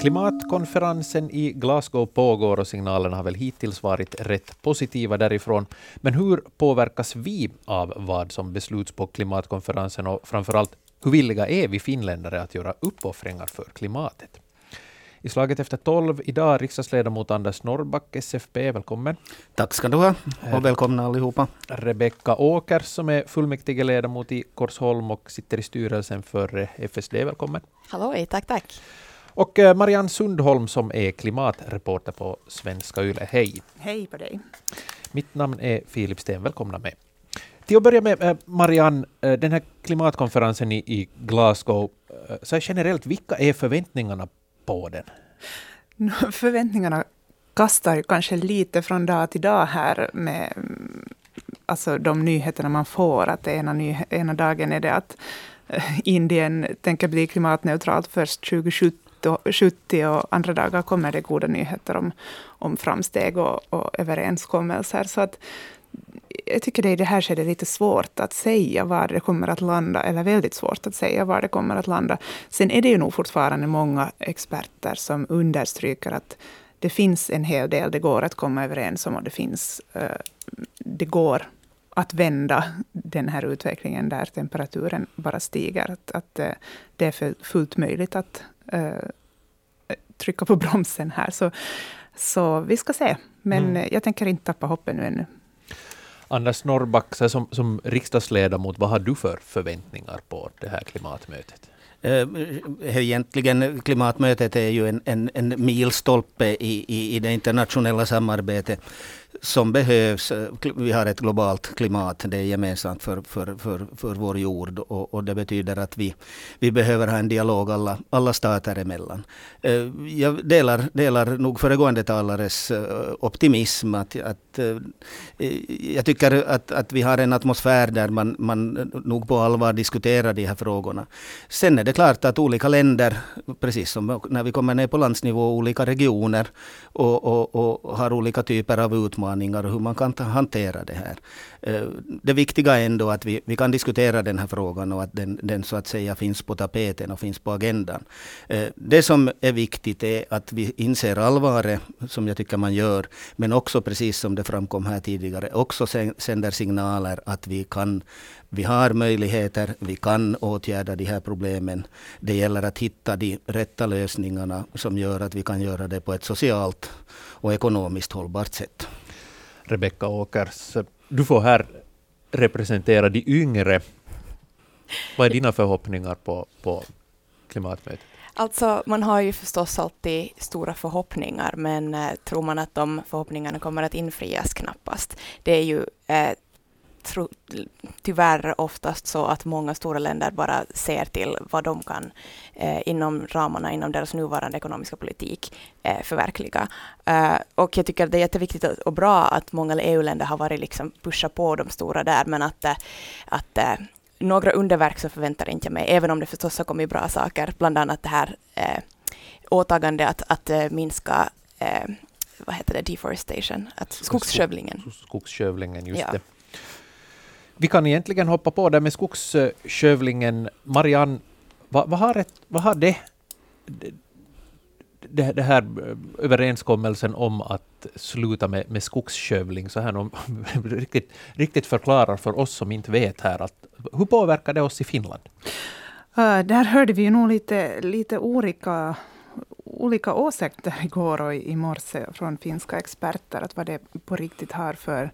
Klimatkonferensen i Glasgow pågår och signalerna har väl hittills varit rätt positiva därifrån. Men hur påverkas vi av vad som besluts på klimatkonferensen och framförallt hur villiga är vi finländare att göra uppoffringar för klimatet? I slaget efter tolv idag riksdagsledamot Anders Norrback, SFP, välkommen. Tack ska du ha och välkomna allihopa. Rebecka Åkers som är fullmäktigeledamot i Korsholm och sitter i styrelsen för FSD, välkommen. Hallå, tack tack. Och eh, Marianne Sundholm som är klimatreporter på Svenska Yle. Hej! Hej på dig! Mitt namn är Filip Sten, välkomna med. Till att börja med, eh, Marianne, eh, den här klimatkonferensen i Glasgow, så generellt, vilka är förväntningarna på den? Förväntningarna kastar ju kanske lite från dag till dag här med alltså de nyheterna man får. Att ena, ny, ena dagen är det att Indien tänker bli klimatneutralt först 2070 70 och andra dagar kommer det goda nyheter om, om framsteg och, och överenskommelser. Så att, jag tycker det i det här skedet är lite svårt att säga var det kommer att landa, eller väldigt svårt att säga var det kommer att landa. Sen är det ju nog fortfarande många experter som understryker att det finns en hel del det går att komma överens om och det finns, eh, det går att vända den här utvecklingen där temperaturen bara stiger. Att, att eh, det är fullt möjligt att trycka på bromsen här. Så, så vi ska se. Men mm. jag tänker inte tappa hoppet nu ännu. Anders Norrback, som, som riksdagsledamot, vad har du för förväntningar på det här klimatmötet? Uh, egentligen klimatmötet är ju en, en, en milstolpe i, i, i det internationella samarbetet som behövs. Vi har ett globalt klimat, det är gemensamt för, för, för, för vår jord och, och, det betyder att vi, vi behöver ha en dialog alla, alla stater emellan. Eh, jag delar, delar nog föregående talares eh, optimism. Att, att, eh, jag tycker att, att vi har en atmosfär där man, man nog på allvar diskuterar de här frågorna. Sen är det klart att olika länder, precis som när vi kommer ner på landsnivå, olika regioner och, och, och har olika typer av utmaningar utmaningar och hur man kan hantera det här. Eh, det viktiga är ändå att vi, vi kan diskutera den här frågan och att den, den så att säga finns på tapeten och finns på agendan. Eh, det som är viktigt är att vi inser allvaret, som jag tycker man gör, men också precis som det framkom här tidigare, också sänder signaler att vi kan vi har möjligheter, vi kan åtgärda de här problemen. Det gäller att hitta de rätta lösningarna som gör att vi kan göra det på ett socialt och ekonomiskt hållbart sätt. Rebecka Åkers. Du får här representera de yngre. Vad är dina förhoppningar på, på klimatmötet? Alltså, man har ju förstås alltid stora förhoppningar, men eh, tror man att de förhoppningarna kommer att infrias knappast. Det är ju eh, tro, tyvärr oftast så att många stora länder bara ser till vad de kan eh, inom ramarna, inom deras nuvarande ekonomiska politik eh, förverkliga. Eh, och jag tycker det är jätteviktigt och bra att många EU-länder har varit liksom pusha på de stora där, men att, eh, att eh, några underverk så förväntar inte jag mig, även om det förstås har kommit bra saker, bland annat det här eh, åtagande att, att eh, minska vad heter det, deforestation, att skogsskövlingen. Skogsskövlingen, just ja. det. Vi kan egentligen hoppa på det med skogsskövlingen. Marianne, vad, vad, har, ett, vad har det, det, det här eh, överenskommelsen om att sluta med, med skogsskövling, så här om, riktigt, riktigt förklarar för oss som inte vet här, att, hur påverkar det oss i Finland? Uh, där hörde vi ju nog lite, lite olika olika åsikter igår och i morse från finska experter, att vad det på riktigt har för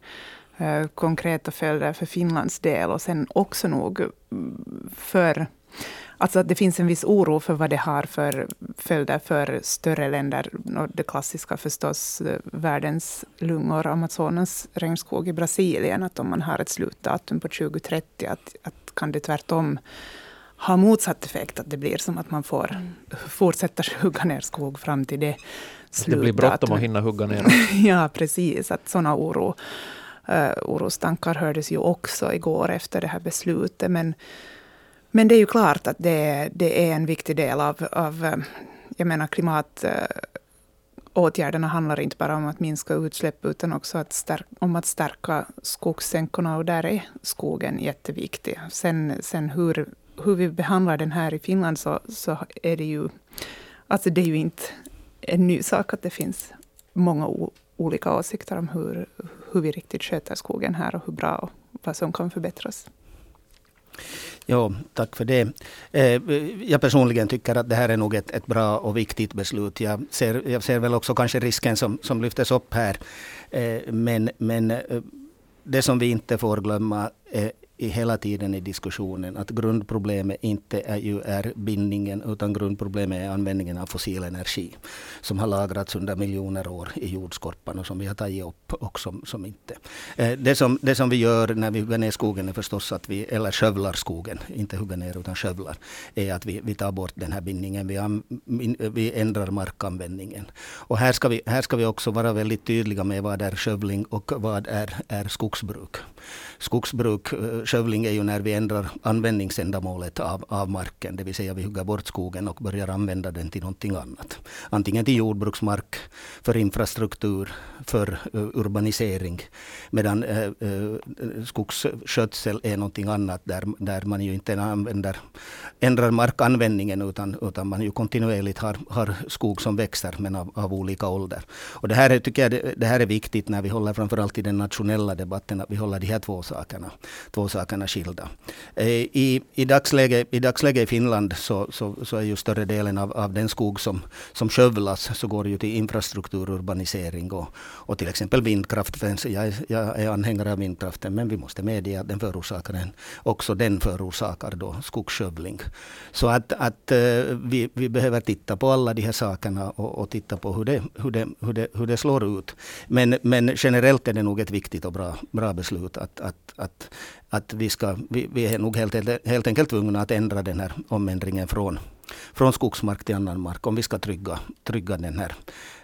konkreta följder för Finlands del och sen också nog för Alltså att det finns en viss oro för vad det har för följder för större länder. Och det klassiska förstås, eh, världens lungor, Amazonens regnskog i Brasilien. Att om man har ett slutdatum på 2030, att, att kan det tvärtom ha motsatt effekt. Att det blir som att man får mm. fortsätta hugga ner skog fram till det slutdatumet. Det blir bråttom att hinna hugga ner. ja, precis. Att sådana oro Eh, uh, orostankar hördes ju också igår efter det här beslutet. Men, men det är ju klart att det, det är en viktig del av, av eh, jag menar klimatåtgärderna eh, handlar inte bara om att minska utsläpp utan också att stärka, om att stärka skogssänkorna och där är skogen jätteviktig. Sen, sen hur, hur vi behandlar den här i Finland så, så är det ju alltså det är ju inte en ny sak att det finns många olika åsikter om hur, hur vi riktigt sköter skogen här och hur bra och vad som kan förbättras. Ja, tack för det. Eh, jag personligen tycker att det här är nog ett, ett bra och viktigt beslut. Jag ser, jag ser väl också kanske risken som, som lyftes upp här. Eh, men, men eh, det som vi inte får glömma i hela tiden i diskussionen att grundproblemet inte är, ju är bindningen utan grundproblemet är användningen av fossil energi som har lagrats under miljoner år i jordskorpan och som vi har tagit upp och som, som inte. Eh, det, som, det som vi gör när vi hugger ner skogen är förstås att vi, eller skövlar skogen, inte hugger ner utan skövlar, är att vi, vi tar bort den här bindningen. Vi, vi ändrar markanvändningen. Och här ska, vi, här ska vi också vara väldigt tydliga med vad är skövling och vad är, är skogsbruk. Skogsbruk eh, skövling är ju när vi ändrar användningsändamålet av, av marken. Det vill säga vi hugger bort skogen och börjar använda den till någonting annat. Antingen till jordbruksmark, för infrastruktur, för uh, urbanisering. Medan uh, uh, skogsskötsel är någonting annat där, där man ju inte använder, ändrar markanvändningen utan, utan man ju kontinuerligt har, har skog som växer men av, av olika ålder. Och det här är, tycker jag det, det här är viktigt när vi håller framförallt i den nationella debatten att vi håller de här två sakerna, två sakerna skilda. Eh, I, i, dagsläget, I dagsläget i Finland så, så, så är ju större delen av, av den skog som, som skövlas så går ju till infrastruktur, urbanisering och, och till exempel vindkraft. Jag, jag är anhängare av vindkraften men vi måste medge att den förorsakar en, också den förorsakar då skogsskövling. Så att, att eh, vi, vi behöver titta på alla de här sakerna och, och titta på hur det, hur, det, hur, det, hur det slår ut. Men, men generellt är det nog ett viktigt och bra, bra beslut att, att, att att vi, ska, vi, vi är nog helt, helt enkelt tvungna att ändra den här omändringen från, från skogsmark till annan mark om vi ska trygga, trygga den här,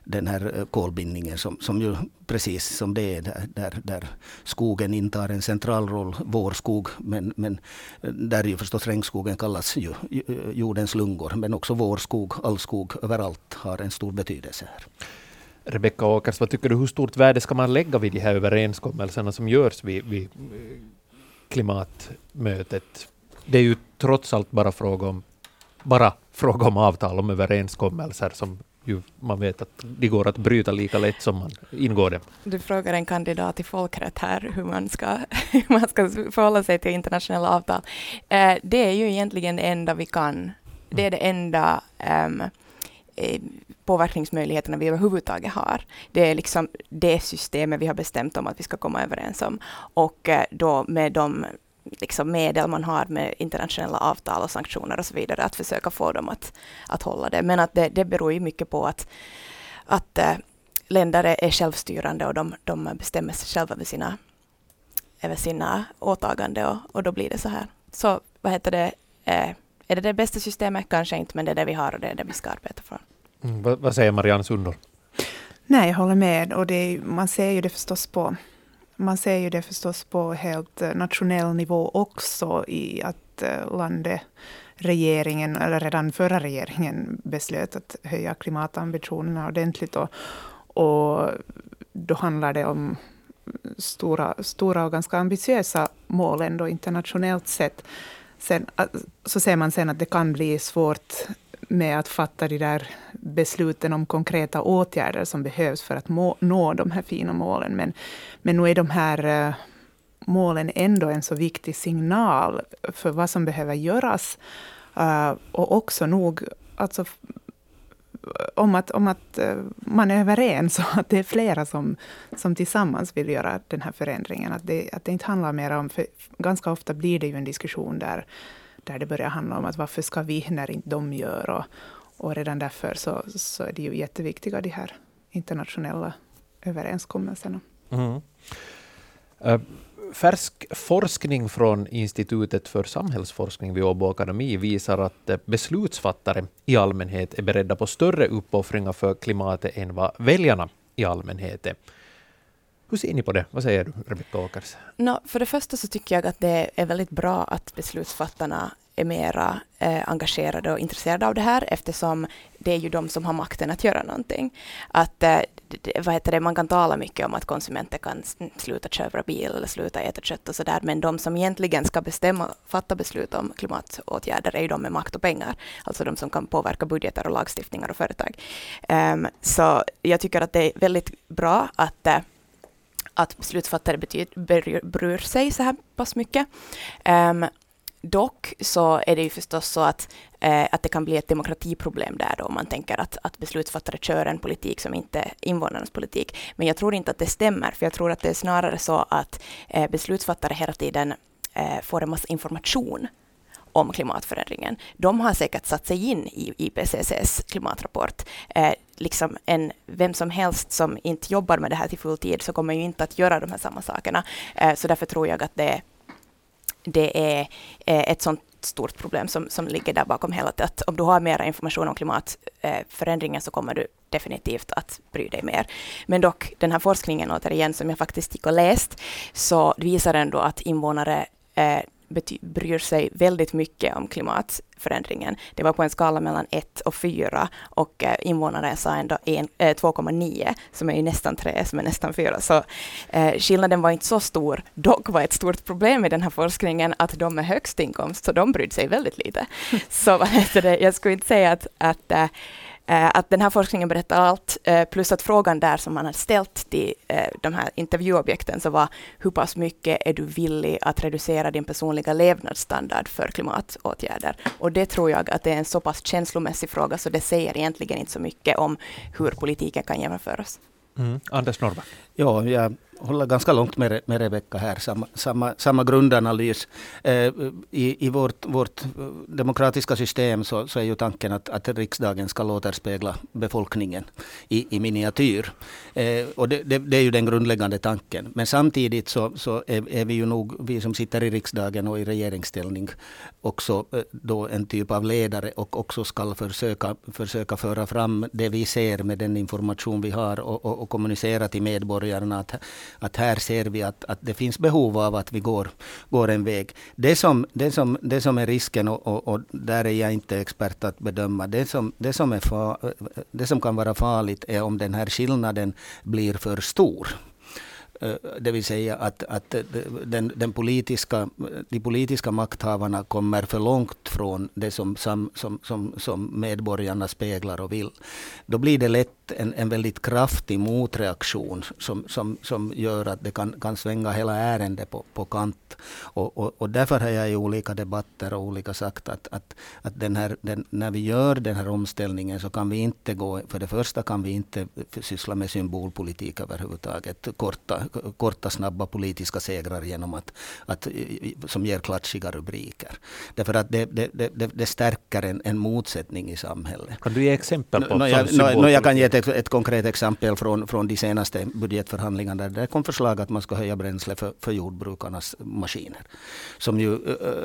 den här eh, kolbindningen som, som ju precis som det är där, där, där skogen intar en central roll, vår skog, men, men eh, där ju förstås regnskogen kallas ju, eh, jordens lungor, men också vår skog, all skog överallt har en stor betydelse här. Rebecka Åkers, vad tycker du, hur stort värde ska man lägga vid de här överenskommelserna som görs vid, vid klimatmötet. Det är ju trots allt bara fråga om, bara fråga om avtal om överenskommelser som ju man vet att de går att bryta lika lätt som man ingår dem. Du frågar en kandidat i folkrätt här hur man ska, hur man ska förhålla sig till internationella avtal. Eh, det är ju egentligen det enda vi kan. Det är det enda um, påverkningsmöjligheterna vi överhuvudtaget har. Det är liksom det systemet vi har bestämt om att vi ska komma överens om. Och eh, då med de liksom medel man har med internationella avtal och sanktioner och så vidare, att försöka få dem att, att hålla det. Men att det, det beror ju mycket på att, att äh, länder är självstyrande och de, de bestämmer sig själva över sina, över sina åtaganden och, och då blir det så här. Så vad heter det, äh, är det det bästa systemet? Kanske inte, men det är det vi har och det är det vi ska arbeta för. Mm, vad, vad, säger Marianne Sundor? Nej, jag håller med. Och det, man ser ju det förstås på man ser ju det förstås på helt eh, nationell nivå också i att eh, landet, regeringen, eller redan förra regeringen beslöt att höja klimatambitionerna ordentligt. Och, och då handlar det om stora, stora och ganska ambitiösa mål ändå internationellt sett. Sen, så ser man sen att det kan bli svårt med att fatta de där besluten om konkreta åtgärder som behövs för att må, nå de här fina målen. Men, men nu är de här eh, målen ändå en så viktig signal för vad som behöver göras. Eh, och också nog alltså, om att, om att eh, man är överens och att det är flera som, som tillsammans vill göra den här förändringen. Att det, att det inte handlar mer om... För ganska ofta blir det ju en diskussion där där det börjar handla om att varför ska vi när inte de gör? Och, och redan därför så, så är det ju jätteviktiga de här internationella överenskommelserna. Mm. Uh, färsk forskning från Institutet för samhällsforskning vid Åbo Akademi visar att eh, beslutsfattare i allmänhet är beredda på större uppoffringar för klimatet än vad väljarna i allmänhet är. Hur ser ni på det? Vad säger du, Rebecka Åkers? No, för det första så tycker jag att det är väldigt bra att beslutsfattarna är mera eh, engagerade och intresserade av det här, eftersom det är ju de som har makten att göra någonting. Att eh, vad heter det, man kan tala mycket om att konsumenter kan sluta köpa bil eller sluta äta kött och sådär, men de som egentligen ska bestämma, fatta beslut om klimatåtgärder är ju de med makt och pengar, alltså de som kan påverka budgetar och lagstiftningar och företag. Um, så jag tycker att det är väldigt bra att eh, att beslutsfattare bryr sig så här pass mycket. Um, Dock så är det ju förstås så att, eh, att det kan bli ett demokratiproblem där då, om man tänker att, att beslutsfattare kör en politik som inte är invånarnas politik. Men jag tror inte att det stämmer, för jag tror att det är snarare så att eh, beslutsfattare hela tiden eh, får en massa information om klimatförändringen. De har säkert satt sig in i IPCCs klimatrapport. Eh, liksom en, vem som helst som inte jobbar med det här till full tid så kommer ju inte att göra de här samma sakerna. Eh, så därför tror jag att det det är eh, ett sånt stort problem som, som ligger där bakom hela tiden. Att om du har mer information om klimatförändringen så kommer du definitivt att bry dig mer. Men dock, den här forskningen återigen som jag faktiskt gick och läst, så visar ändå att invånare eh, bryr sig väldigt mycket om klimatförändringen. Det var på en skala mellan 1 och 4 och eh, invånare sa ändå eh, 2,9 som är ju nästan 3 som är nästan 4. Så eh, skillnaden var inte så stor. Dock var ett stort problem i den här forskningen att de med högst inkomst, så de brydde sig väldigt lite. så vad heter det, jag skulle inte säga att, att Eh, att den här forskningen berättar allt, eh, plus att frågan där som man har ställt till eh, de här intervjuobjekten så var hur pass mycket är du villig att reducera din personliga levnadsstandard för klimatåtgärder? Och det tror jag att det är en så pass känslomässig fråga så det säger egentligen inte så mycket om hur politiken kan genomföras. Mm. Anders Norrback. Ja, jag håller ganska långt med, med Rebecka här. Samma, samma, samma grundanalys. Eh, I i vårt, vårt eh, demokratiska system så, så är ju tanken att, att riksdagen ska återspegla befolkningen i, i miniatyr. Eh, och det, det, det, är ju den grundläggande tanken. Men samtidigt så, så är, är, vi ju nog, vi som sitter i riksdagen och i regeringsställning, också eh, då en typ av ledare och också ska försöka, försöka föra fram det vi ser med den information vi har och, och, och kommunicera till medborgarna att att här ser vi att, att det finns behov av att vi går, går en väg. Det som, det som, det som är risken, och, och, och där är jag inte expert att bedöma, det som, det, som är fa, det som kan vara farligt är om den här skillnaden blir för stor. Eh, det vill säga att, att eh, den, den politiska, de politiska makthavarna kommer för långt från det som, som, som, som medborgarna speglar och vill. Då blir det lätt en, en väldigt kraftig motreaktion som, som, som gör att det kan, kan svänga hela ärendet på, på kant. Och, och, och därför har jag i olika debatter och olika sagt att, att, att den här, den, när vi gör den här omställningen så kan vi inte gå, för det första kan vi inte eh, syssla med symbolpolitik överhuvudtaget. Korta, korta snabba politiska segrar genom att, att, som ger klatschiga rubriker. Därför att det, det, det, det stärker en, en motsättning i samhället. Kan du ge exempel på no, jag, no, jag kan ge ett, ett konkret exempel från, från de senaste budgetförhandlingarna. Där det kom förslag att man ska höja bränsle för, för jordbrukarnas maskiner. Som ju,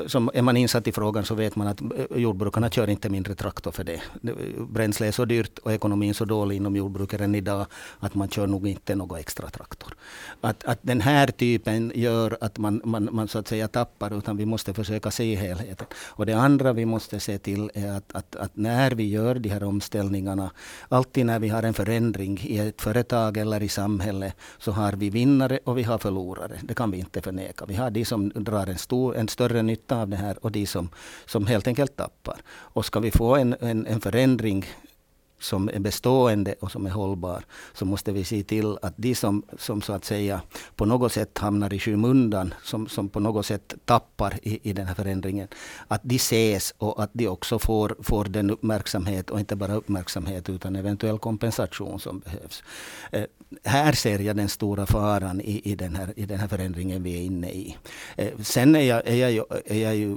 som är man insatt i frågan så vet man att jordbrukarna kör inte mindre traktor för det. Bränsle är så dyrt och ekonomin så dålig inom jordbruket än idag att man kör nog inte någon extra traktor. Att, att den här typen gör att man, man, man så att säga tappar, utan vi måste försöka se helheten. Och det andra vi måste se till är att, att, att när vi gör de här omställningarna, alltid när vi har en förändring i ett företag eller i samhället, så har vi vinnare och vi har förlorare. Det kan vi inte förneka. Vi har de som drar en, stor, en större nytta av det här och de som, som helt enkelt tappar. Och ska vi få en, en, en förändring som är bestående och som är hållbar, så måste vi se till att de som, som så att säga på något sätt hamnar i skymundan, som, som på något sätt tappar i, i den här förändringen, att de ses och att de också får, får den uppmärksamhet, och inte bara uppmärksamhet, utan eventuell kompensation som behövs. Eh, här ser jag den stora faran i, i, den, här, i den här förändringen vi är inne i. Eh, sen är jag, är jag, ju, är jag ju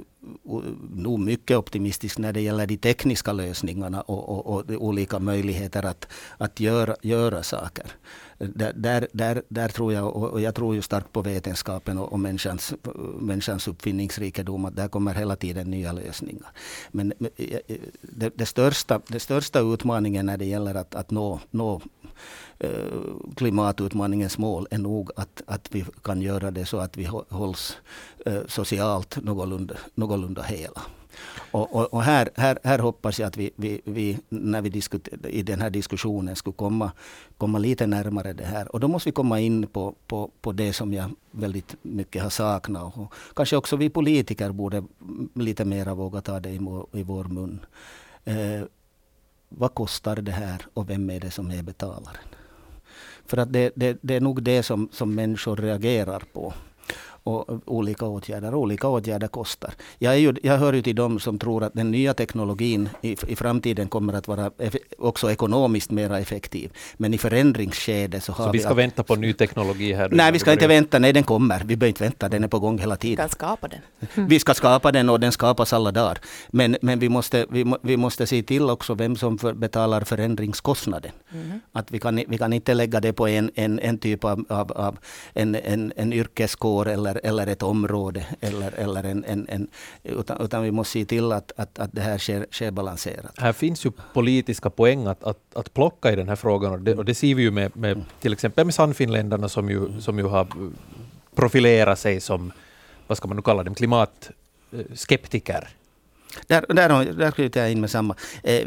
nog mycket optimistisk när det gäller de tekniska lösningarna och, och, och olika möjligheter att, att göra, göra saker. Där, där, där, där tror jag, och jag tror ju starkt på vetenskapen och, och människans, människans uppfinningsrikedom, att där kommer hela tiden nya lösningar. Men eh, eh, det, det, största, det största utmaningen när det gäller att, att nå, nå Eh, klimatutmaningens mål är nog att, att vi kan göra det så att vi hålls eh, socialt någorlunda, någorlunda hela. Och, och, och, här, här, här hoppas jag att vi, vi, vi när vi diskuter, i den här diskussionen skulle komma, komma lite närmare det här. Och då måste vi komma in på, på, på det som jag väldigt mycket har saknat. Och kanske också vi politiker borde lite mer våga ta det i, i vår mun. Eh, vad kostar det här och vem är det som är betalaren? För att det, det, det är nog det som, som människor reagerar på och olika åtgärder. Olika åtgärder kostar. Jag, är ju, jag hör ju till dem som tror att den nya teknologin i, i framtiden kommer att vara också ekonomiskt mer effektiv. Men i förändringsskedet så har så vi... ska vänta på ny teknologi här? Nej, vi ska inte vänta. Nej, den kommer. Vi behöver inte vänta. Den är på gång hela tiden. Vi ska skapa den. Vi ska skapa den och den skapas alla dagar. Men, men vi, måste, vi, vi måste se till också vem som för, betalar förändringskostnaden. Mm. Att vi, kan, vi kan inte lägga det på en, en, en typ av, av, av en, en, en yrkeskår eller eller, eller ett område. Eller, eller en, en, en, utan, utan vi måste se till att, att, att det här sker, sker balanserat. Här finns ju politiska poäng att, att, att plocka i den här frågan och det, och det ser vi ju med, med till exempel med Sannfinländarna som ju, som ju har profilerat sig som, vad ska man nu kalla dem, klimatskeptiker. Där, där, där knyter jag in med samma. Eh,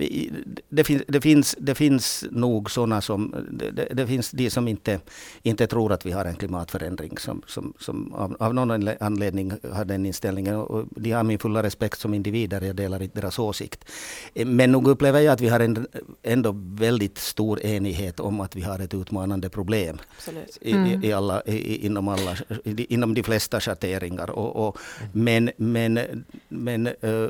det, finns, det, finns, det finns nog sådana som... Det, det, finns de som inte, inte tror att vi har en klimatförändring. Som, som, som av, av någon anledning har den inställningen. Och de har min fulla respekt som individer. Jag delar inte deras åsikt. Eh, men nog upplever jag att vi har en, ändå väldigt stor enighet om att vi har ett utmanande problem. Mm. I, i alla, i, inom, alla, inom de flesta schatteringar. Och, och, men men, men uh,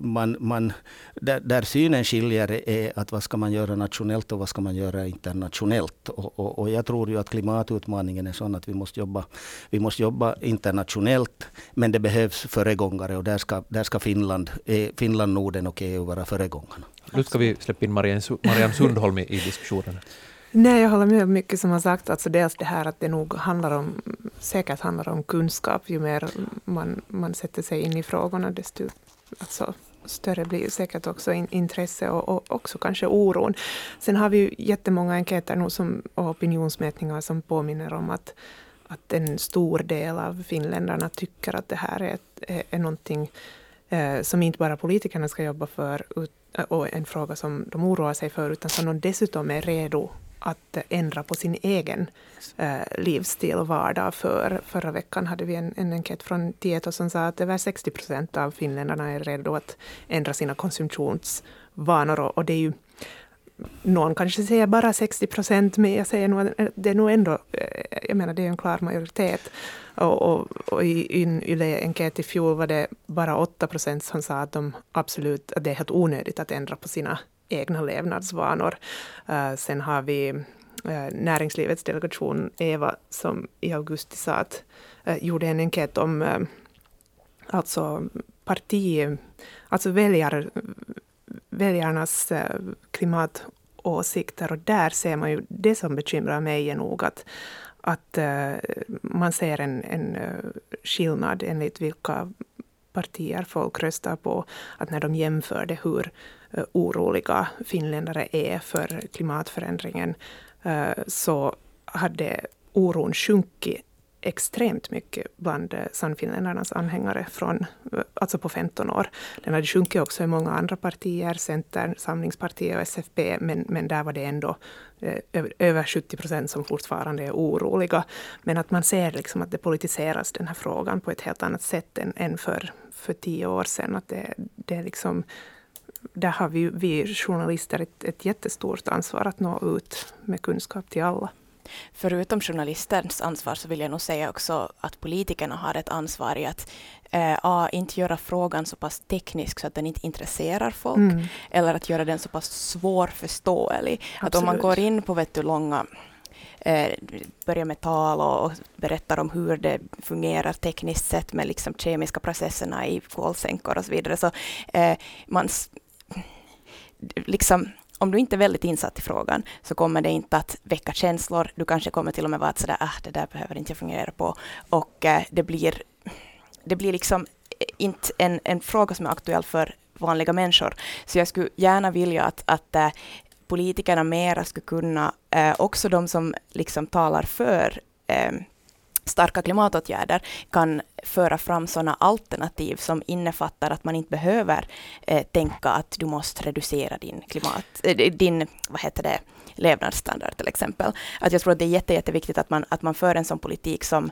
man, man, där, där synen skiljer är att vad ska man göra nationellt och vad ska man göra internationellt. Och, och, och, jag tror ju att klimatutmaningen är sån att vi måste jobba, vi måste jobba internationellt. Men det behövs föregångare och där ska, där ska Finland, e, Finland, Norden och EU vara föregångarna. Nu ska vi släppa in Marianne Sundholm i, i diskussionen. Nej, jag håller med om mycket som har sagts. Alltså dels det här att det nog handlar om, säkert handlar om kunskap. Ju mer man, man sätter sig in i frågorna, desto alltså, större blir säkert också in, intresse och, och, också kanske oron. Sen har vi ju jättemånga enkäter nu som, och opinionsmätningar som påminner om att, att en stor del av finländarna tycker att det här är, ett, är, är någonting eh, som inte bara politikerna ska jobba för ut, eh, och en fråga som de oroar sig för, utan som de dessutom är redo att ändra på sin egen eh, livsstil och vardag. För, förra veckan hade vi en, en enkät från Tieto som sa att över 60 procent av finländarna är redo att ändra sina konsumtionsvanor. Och, och det är ju, någon kanske säger bara 60 procent, men jag säger nog att det är nog ändå, eh, jag menar det är en klar majoritet. Och, och, och i en YLE-enkät i fjol var det bara 8 procent som sa att de absolut, att det är helt onödigt att ändra på sina egna levnadsvanor. Uh, sen har vi uh, näringslivets delegation Eva som i augusti sa att, uh, gjorde en enkät om uh, alltså parti, alltså väljar, väljarnas klimatåsikter och där ser man ju, det som bekymrar mig är nog att, att man ser en, en skillnad enligt vilka partier folk röstar på, att när de jämförde hur eh, oroliga finländare är för klimatförändringen, eh, så hade oron sjunkit extremt mycket bland eh, Sannfinländarnas anhängare från, eh, alltså på 15 år. Den hade sjunkit också i många andra partier, Centern, Samlingspartiet och SFP, men, men där var det ändå eh, över 70 procent som fortfarande är oroliga. Men att man ser liksom att det politiseras den här frågan på ett helt annat sätt än, än för, för tio år sedan. Att det, det är liksom, där har vi, vi journalister ett, ett jättestort ansvar att nå ut med kunskap till alla. Förutom journalistens ansvar så vill jag nog säga också att politikerna har ett ansvar i att eh, A, inte göra frågan så pass teknisk så att den inte intresserar folk, mm. eller att göra den så pass svårförståelig. Absolut. Att om man går in på vet du, långa eh, börjar med tal och berättar om hur det fungerar tekniskt sett med liksom kemiska processerna i kolsänkor och så vidare. Så eh, man liksom om du inte är väldigt insatt i frågan så kommer det inte att väcka känslor. Du kanske kommer till och med vara sådär, ah, det där behöver inte jag fungera på. Och eh, det blir, det blir liksom eh, inte en, en fråga som är aktuell för vanliga människor. Så jag skulle gärna vilja att, att eh, politikerna mera skulle kunna, eh, också de som liksom talar för eh, starka klimatåtgärder kan föra fram sådana alternativ som innefattar att man inte behöver eh, tänka att du måste reducera din klimat, eh, din, vad heter det, levnadsstandard till exempel. Att jag tror att det är jätte, jätteviktigt att man, att man för en sån politik som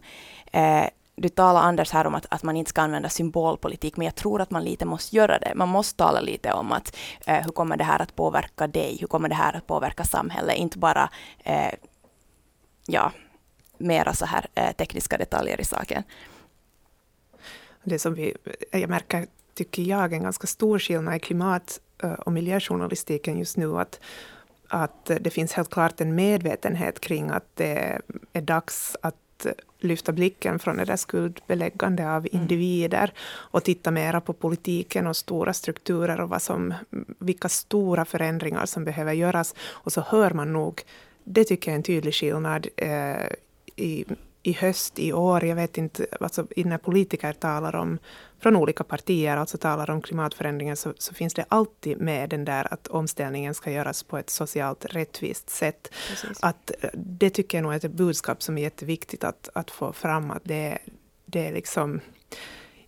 eh, du talar Anders här om att, att man inte ska använda symbolpolitik, men jag tror att man lite måste göra det. Man måste tala lite om att eh, hur kommer det här att påverka dig? Hur kommer det här att påverka samhället? Inte bara eh, ja, mera så här eh, tekniska detaljer i saken. Det som vi, jag märker, tycker jag, en ganska stor skillnad i klimat eh, och miljöjournalistiken just nu, att, att det finns helt klart en medvetenhet kring att det är dags att lyfta blicken från det där skuldbeläggande av mm. individer och titta mera på politiken och stora strukturer och vad som, vilka stora förändringar som behöver göras. Och så hör man nog, det tycker jag är en tydlig skillnad eh, i, i höst, i år, jag vet inte, alltså när politiker talar om, från olika partier, alltså talar om klimatförändringen, så, så, finns det alltid med den där att omställningen ska göras på ett socialt rättvist sätt. Att, det tycker jag nog är ett budskap som är jätteviktigt att, att få fram, att det, det är liksom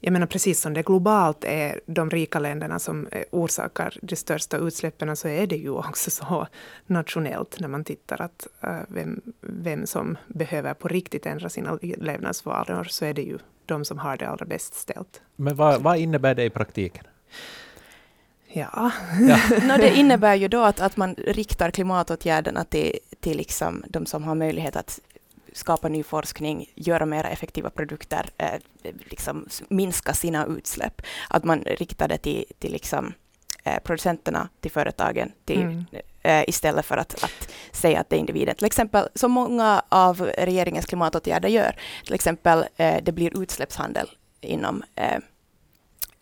jag menar precis som det globalt är de rika länderna som eh, orsakar de största utsläppen, så är det ju också så nationellt när man tittar att uh, vem, vem som behöver på riktigt ändra sina levnadsvanor, så är det ju de som har det allra bäst ställt. Men vad, vad innebär det i praktiken? Ja. ja. no, det innebär ju då att, att man riktar klimatåtgärderna till, till liksom de som har möjlighet att skapa ny forskning, göra mer effektiva produkter, eh, liksom minska sina utsläpp. Att man riktar det till, till liksom, eh, producenterna, till företagen, till, mm. eh, istället för att, att säga att det är individen. Till exempel, som många av regeringens klimatåtgärder gör, till exempel det blir utsläppshandel inom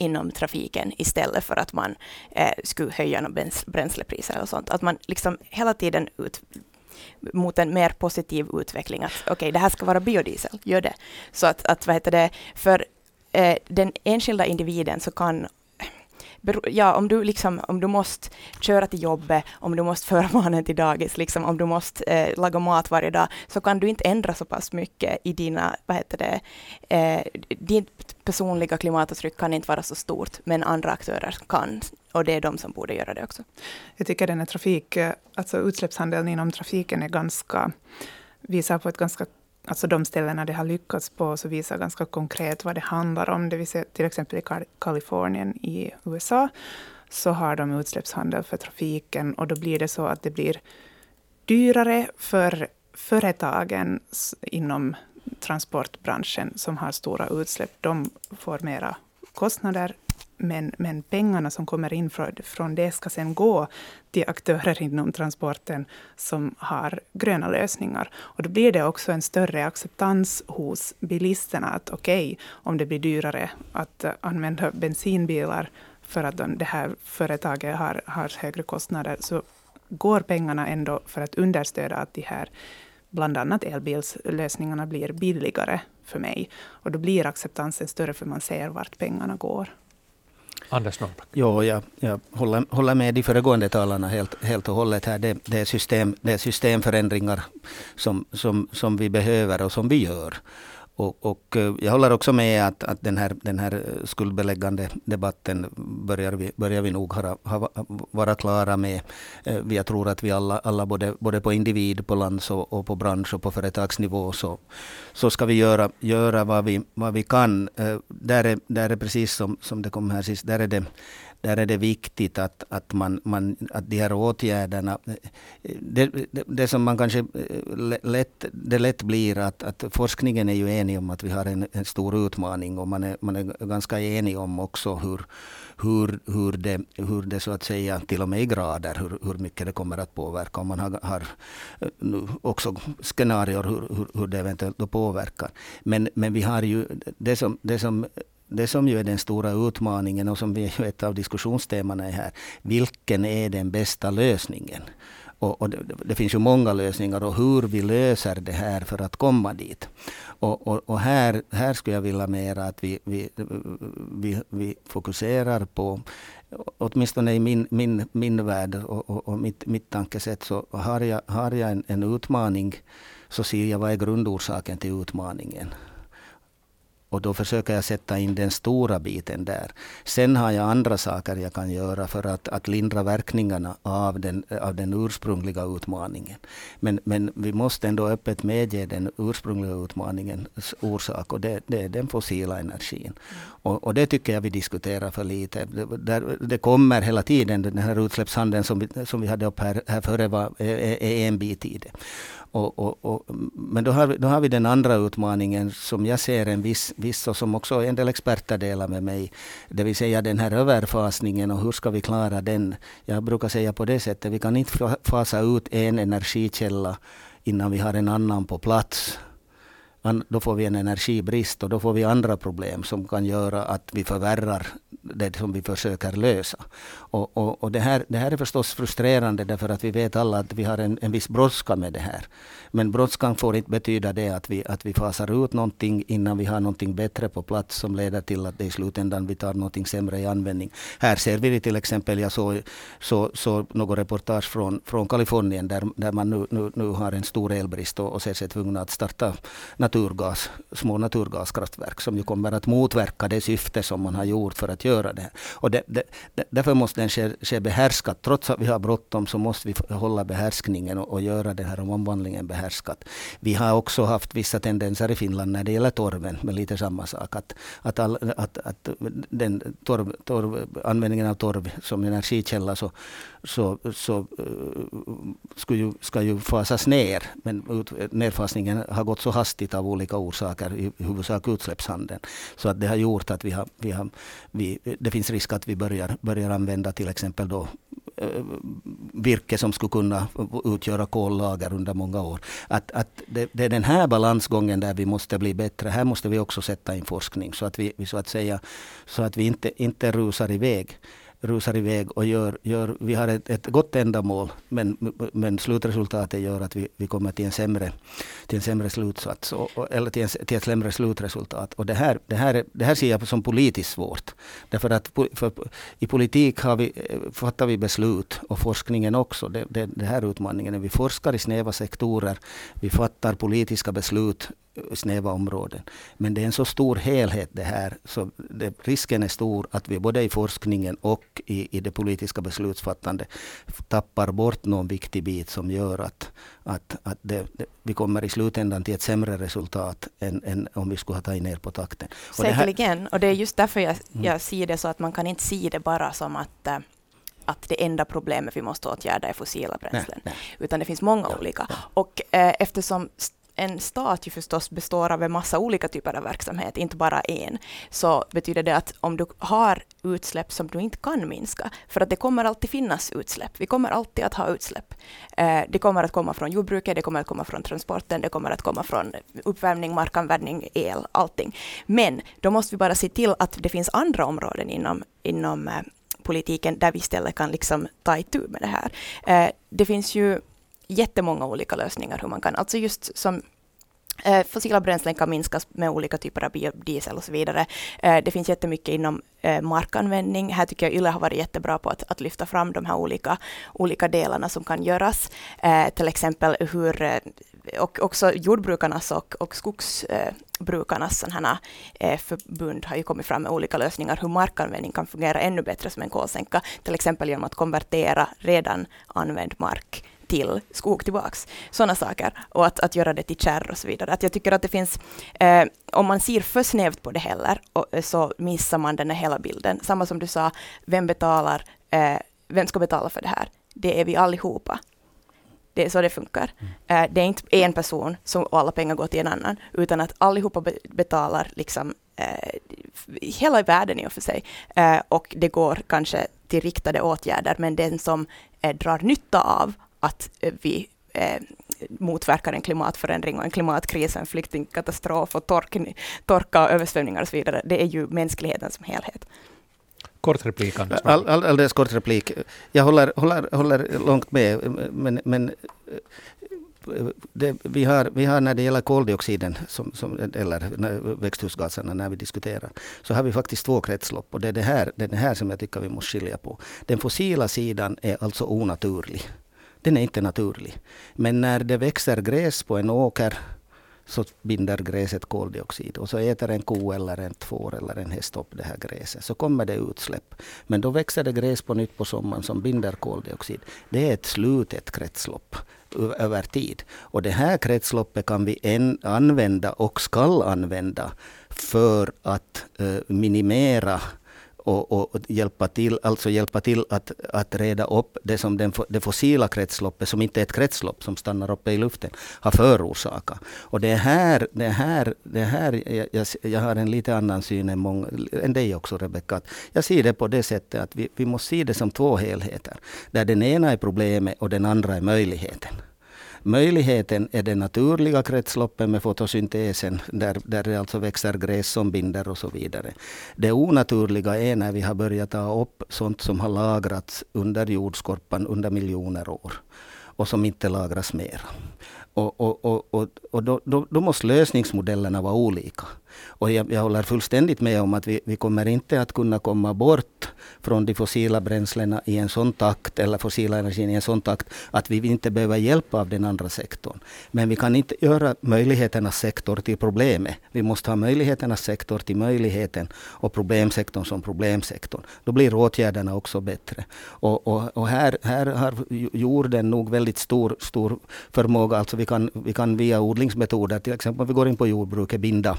inom trafiken istället för att man eh, skulle höja bränslepriser och sånt. Att man liksom hela tiden ut, mot en mer positiv utveckling. Att okej, okay, det här ska vara biodiesel, gör det. Så att, att vad heter det, för eh, den enskilda individen så kan ja, om du, liksom, om du måste köra till jobbet, om du måste föra barnen till dagis, liksom, om du måste eh, laga mat varje dag, så kan du inte ändra så pass mycket i dina, vad heter det, eh, ditt personliga klimatavtryck kan inte vara så stort, men andra aktörer kan. Och det är de som borde göra det också. Jag tycker den här trafik, eh, alltså utsläppshandeln inom trafiken är ganska, visar på ett ganska alltså de ställena det har lyckats på, så visar ganska konkret vad det handlar om. Det vill säga till exempel i Kalifornien i USA, så har de utsläppshandel för trafiken och då blir det så att det blir dyrare för företagen inom transportbranschen som har stora utsläpp. De får mera kostnader men, men pengarna som kommer in från, från det ska sen gå till aktörer inom transporten som har gröna lösningar. Och då blir det också en större acceptans hos bilisterna att okej, okay, om det blir dyrare att eh, använda bensinbilar för att de, det här företaget har, har högre kostnader, så går pengarna ändå för att understödja att de här bland annat elbilslösningarna blir billigare för mig. Och då blir acceptansen större för man ser vart pengarna går. Anders Norrback. Jo, jag, jag håller, håller med de föregående talarna helt, helt och hållet. Här. Det, det, är system, det är systemförändringar som, som, som vi behöver och som vi gör. Och, och, eh, jag håller också med att, att den, här, den här eh, skuldbeläggande debatten börjar vi, börjar vi nog ha, ha, vara klara med. Eh, jag tror att vi alla, alla både, både på individ, på lands och, och, på bransch och på företagsnivå så, så ska vi göra, göra vad, vi, vad vi kan. Där är, där är precis som, som det kom här sist, där är det där är det viktigt att, att, man, man, att de här åtgärderna... Det, det, det som man kanske eh, lätt, det lätt blir att, att forskningen är ju enig om att vi har en, en stor utmaning och man är, man är ganska enig om också hur, hur, hur, det, hur det så att säga, till och med i grader, hur, hur mycket det kommer att påverka. Om man har, har eh, också scenarier hur, hur, hur det eventuellt påverkar. Men, men vi har ju det som, det som det som ju är den stora utmaningen och som är ett av diskussionstemana här. Vilken är den bästa lösningen? Och, och det, det, finns ju många lösningar och hur vi löser det här för att komma dit. Och, och, och här, här skulle jag vilja mera att vi, vi, vi, vi fokuserar på, åtminstone i min, min, min värld och, och, och mitt, mitt tankesätt, så har jag, har jag en, en utmaning så ser jag vad är grundorsaken till utmaningen. Och då försöker jag sätta in den stora biten där. Sen har jag andra saker jag kan göra för att, att lindra verkningarna av den, av den ursprungliga utmaningen. Men, men vi måste ändå öppet medge den ursprungliga utmaningens orsak och det, det är den fossila energin. Och, och, det tycker jag vi diskuterar för lite. Det, där, det kommer hela tiden, den här utsläppshandeln som vi, som vi hade upp här, här före var, är, är en bit i det. Och, och, och, men då har, vi, då har vi den andra utmaningen som jag ser en viss, viss och som också en del experter delar med mig. Det vill säga den här överfasningen och hur ska vi klara den? Jag brukar säga på det sättet, vi kan inte fasa ut en energikälla innan vi har en annan på plats då får vi en energibrist och då får vi andra problem som kan göra att vi förvärrar det som vi försöker lösa. Och, och, och det, här, det här är förstås frustrerande därför att vi vet alla att vi har en, en viss brådska med det här. Men brådskan får inte betyda det att vi, att vi fasar ut någonting innan vi har någonting bättre på plats som leder till att det i slutändan vi tar någonting sämre i användning. Här ser vi det till exempel, jag såg så, så något reportage från, från Kalifornien där, där man nu, nu, nu har en stor elbrist och, och ser sig tvungna att starta naturgas, små naturgaskraftverk som ju kommer att motverka det syfte som man har gjort för att göra det. Och det, det, därför måste den ske, ske behärskat. Trots att vi har bråttom så måste vi hålla behärskningen och, och göra den här omvandlingen behärskat. Vi har också haft vissa tendenser i Finland när det gäller torven, men lite samma sak. Att, att, all, att, att den torv, torv, användningen av torv som energikälla så, så, så uh, ska, ju, ska ju fasas ner. Men ut, nedfasningen har gått så hastigt av olika orsaker, i huvudsak utsläppshandeln. Så att det har gjort att vi har, vi har, vi, det finns risk att vi börjar, börjar använda till exempel då uh, virke som skulle kunna utgöra kollager under många år. Att, att det, det, är den här balansgången där vi måste bli bättre. Här måste vi också sätta in forskning så att vi, så att säga, så att vi inte, inte rusar iväg rusar iväg och gör, gör vi har ett, ett gott ändamål men, men slutresultatet gör att vi, vi kommer till en sämre, till en sämre slutsats och, eller till, en, till ett sämre slutresultat. Och det här, det, här, det här ser jag som politiskt svårt. Därför att för, i politik har vi, fattar vi beslut och forskningen också. Det, det, det här utmaningen. Vi forskar i snäva sektorer. Vi fattar politiska beslut snäva områden. Men det är en så stor helhet det här, så det, risken är stor att vi både i forskningen och i, i det politiska beslutsfattandet tappar bort någon viktig bit som gör att, att, att det, det, vi kommer i slutändan till ett sämre resultat än, än om vi skulle ha tagit ner på takten. Säkerligen, och det är just därför jag, mm. jag ser det så att man kan inte se det bara som att äh, att det enda problemet vi måste åtgärda är fossila bränslen. Nej, nej. Utan det finns många ja, olika. Ja. Och eh, eftersom en stat ju förstås består av en massa olika typer av verksamhet, inte bara en, så betyder det att om du har utsläpp som du inte kan minska, för att det kommer alltid finnas utsläpp, vi kommer alltid att ha utsläpp. Eh, det kommer att komma från jordbruket, det kommer att komma från transporten, det kommer att komma från uppvärmning, markanvändning, el, allting. Men då måste vi bara se till att det finns andra områden inom, inom eh, politiken där vi istället kan liksom ta itu med det här. Eh, det finns ju jättemånga olika lösningar hur man kan, alltså just som Eh, fossila bränslen kan minskas med olika typer av biodiesel och så vidare. Eh, det finns jättemycket inom eh, markanvändning. Här tycker jag Yle har varit jättebra på att, att lyfta fram de här olika, olika delarna som kan göras. Eh, till exempel hur eh, och också jordbrukarnas och, och skogsbrukarnas eh, sådana, här förbund har ju kommit fram med olika lösningar hur markanvändning kan fungera ännu bättre som en kolsänka. Till exempel genom att konvertera redan använd mark till skog tillbaks. Sådana saker. Och att, att göra det till kärr och så vidare. Att jag tycker att det finns, eh, om man ser för snävt på det heller, och, eh, så missar man den här hela bilden. Samma som du sa, vem betalar, eh, vem ska betala för det här? Det är vi allihopa. Det är så det funkar. Mm. Eh, det är inte en person som alla pengar går till en annan, utan att allihopa betalar liksom eh, hela världen i och för sig. Och det går kanske till riktade åtgärder, men den som eh, drar nytta av att eh, vi eh, motverkar en klimatförändring och en klimatkris, en flyktingkatastrof och tork, torka och översvämningar och så vidare. Det är ju mänskligheten som helhet. Kort replik, Anders. All, all, alldeles kort replik. Jag håller, håller, håller långt med, men, men det, vi, har, vi har när det gäller koldioxiden, som, som, eller växthusgaserna när vi diskuterar, så har vi faktiskt två kretslopp. Och det är det här, det är det här som jag tycker vi måste skilja på. Den fossila sidan är alltså onaturlig den är inte naturlig. Men när det växer gräs på en åker så binder gräset koldioxid. Och så äter en ko eller en får eller en häst upp det här gräset. Så kommer det utsläpp. Men då växer det gräs på nytt på sommaren som binder koldioxid. Det är ett slutet kretslopp över tid. Och det här kretsloppet kan vi en, använda och skall använda för att uh, minimera och, och, och, hjälpa till, alltså hjälpa till att, att reda upp det som den, det fossila kretsloppet, som inte är ett kretslopp som stannar uppe i luften, har förorsakat. Och det här, det här, det här jag, jag har en lite annan syn än, många, än dig också Rebecka. Jag ser det på det sättet att vi, vi måste se det som två helheter. Där den ena är problemet och den andra är möjligheten. Möjligheten är det naturliga kretsloppet med fotosyntesen, där, där det alltså växer gräs som binder och så vidare. Det onaturliga är när vi har börjat ta upp sånt som har lagrats under jordskorpan under miljoner år och som inte lagras mera. Och, och, och, och, och då, då, då, måste lösningsmodellerna vara olika. Och jag, jag håller fullständigt med om att vi, vi kommer inte att kunna komma bort från de fossila bränslena i en sån takt, eller fossila energin i en sån takt, att vi inte behöver hjälp av den andra sektorn. Men vi kan inte göra möjligheternas sektor till problemet. Vi måste ha möjligheternas sektor till möjligheten och problemsektorn som problemsektorn. Då blir åtgärderna också bättre. Och, och, och här, här har jorden nog väldigt stor, stor förmåga. Alltså vi kan, vi kan via odlingsmetoder, till exempel om vi går in på jordbruket, binda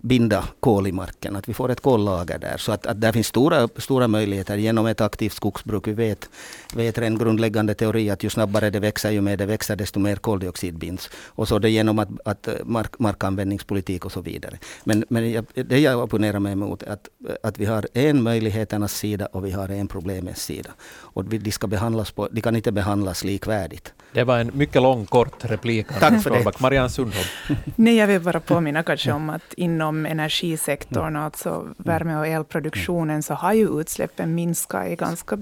binda kol i marken, att vi får ett kollager där. Så att, att där finns stora, stora möjligheter genom ett aktivt skogsbruk. Vi vet, vet en grundläggande teori att ju snabbare det växer, ju mer det växer, desto mer koldioxid binds. Och så det genom att, att mark, markanvändningspolitik och så vidare. Men, men jag, det jag opponerar mig emot är att, att vi har en möjligheternas sida och vi har en problemets sida. Och de, ska behandlas på, de kan inte behandlas likvärdigt. Det var en mycket lång, kort replik. Tack för det. Marianne Sundholm. Nej, jag vill bara påminna kanske om att inom energisektorn, alltså värme och elproduktionen, så har ju utsläppen minskat i ganska,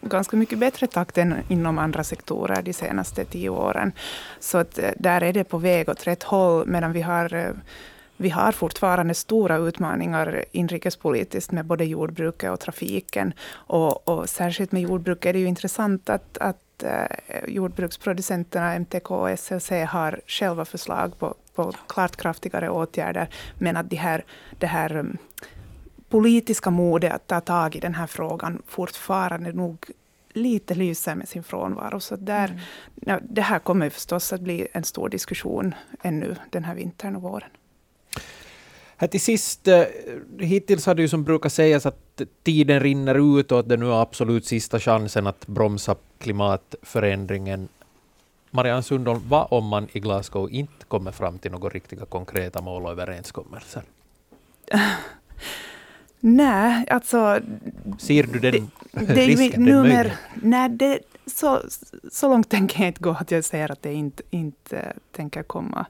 ganska mycket bättre takt än inom andra sektorer de senaste tio åren. Så att eh, där är det på väg åt rätt håll, medan vi har eh, vi har fortfarande stora utmaningar inrikespolitiskt med både jordbruket och trafiken. Och, och särskilt med jordbruket är det ju intressant att, att eh, jordbruksproducenterna MTK och SLC har själva förslag på, på klart kraftigare åtgärder, men att det här, det här um, politiska modet att ta tag i den här frågan fortfarande nog lite lyser med sin frånvaro. Så där, mm. ja, det här kommer förstås att bli en stor diskussion ännu den här vintern och våren. Här till sist, eh, hittills har det ju som brukar sägas att tiden rinner ut och att det nu är absolut sista chansen att bromsa klimatförändringen. Marianne Sundholm, vad om man i Glasgow inte kommer fram till några riktiga konkreta mål och överenskommelser? Nej, alltså... Ser du den det, det risken, den nummer, nej, det, så, så långt tänker jag inte gå att jag säger att det inte, inte tänker komma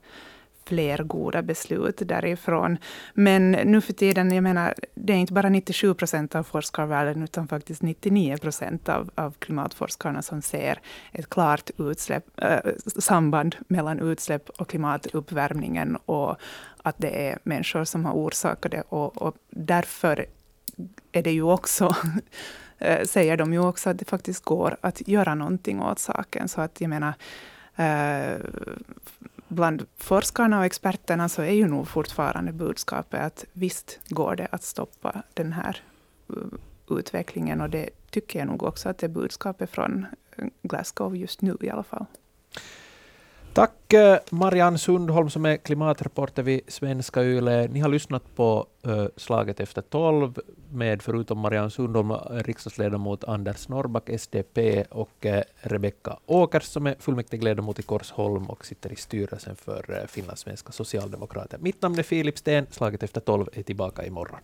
fler goda beslut därifrån. Men nu för tiden, jag menar, det är inte bara 97 procent av forskarvärlden, utan faktiskt 99 procent av, av klimatforskarna som ser ett klart utsläpp, äh, samband mellan utsläpp och klimatuppvärmningen och att det är människor som har orsakat det. Och, och därför är det ju också eh, säger de ju också att det faktiskt går att göra någonting åt saken. Så att jag menar, äh, bland forskarna och experterna så är ju nog fortfarande budskapet att visst går det att stoppa den här eh, utvecklingen. Och det tycker jag nog också att det är budskapet från Glasgow just nu i alla fall. Tack eh, Marianne Sundholm som är klimatreporter vid Svenska Yle. Ni har lyssnat på uh, Slaget efter tolv med förutom Marianne Sundholm riksdagsledamot Anders Norrback, SDP och eh, uh, Rebecka Åkers som är fullmäktigeledamot i Korsholm och sitter i styrelsen för uh, finlandssvenska socialdemokrater. Mitt namn är Filip Sten. Slaget efter tolv är tillbaka imorgon.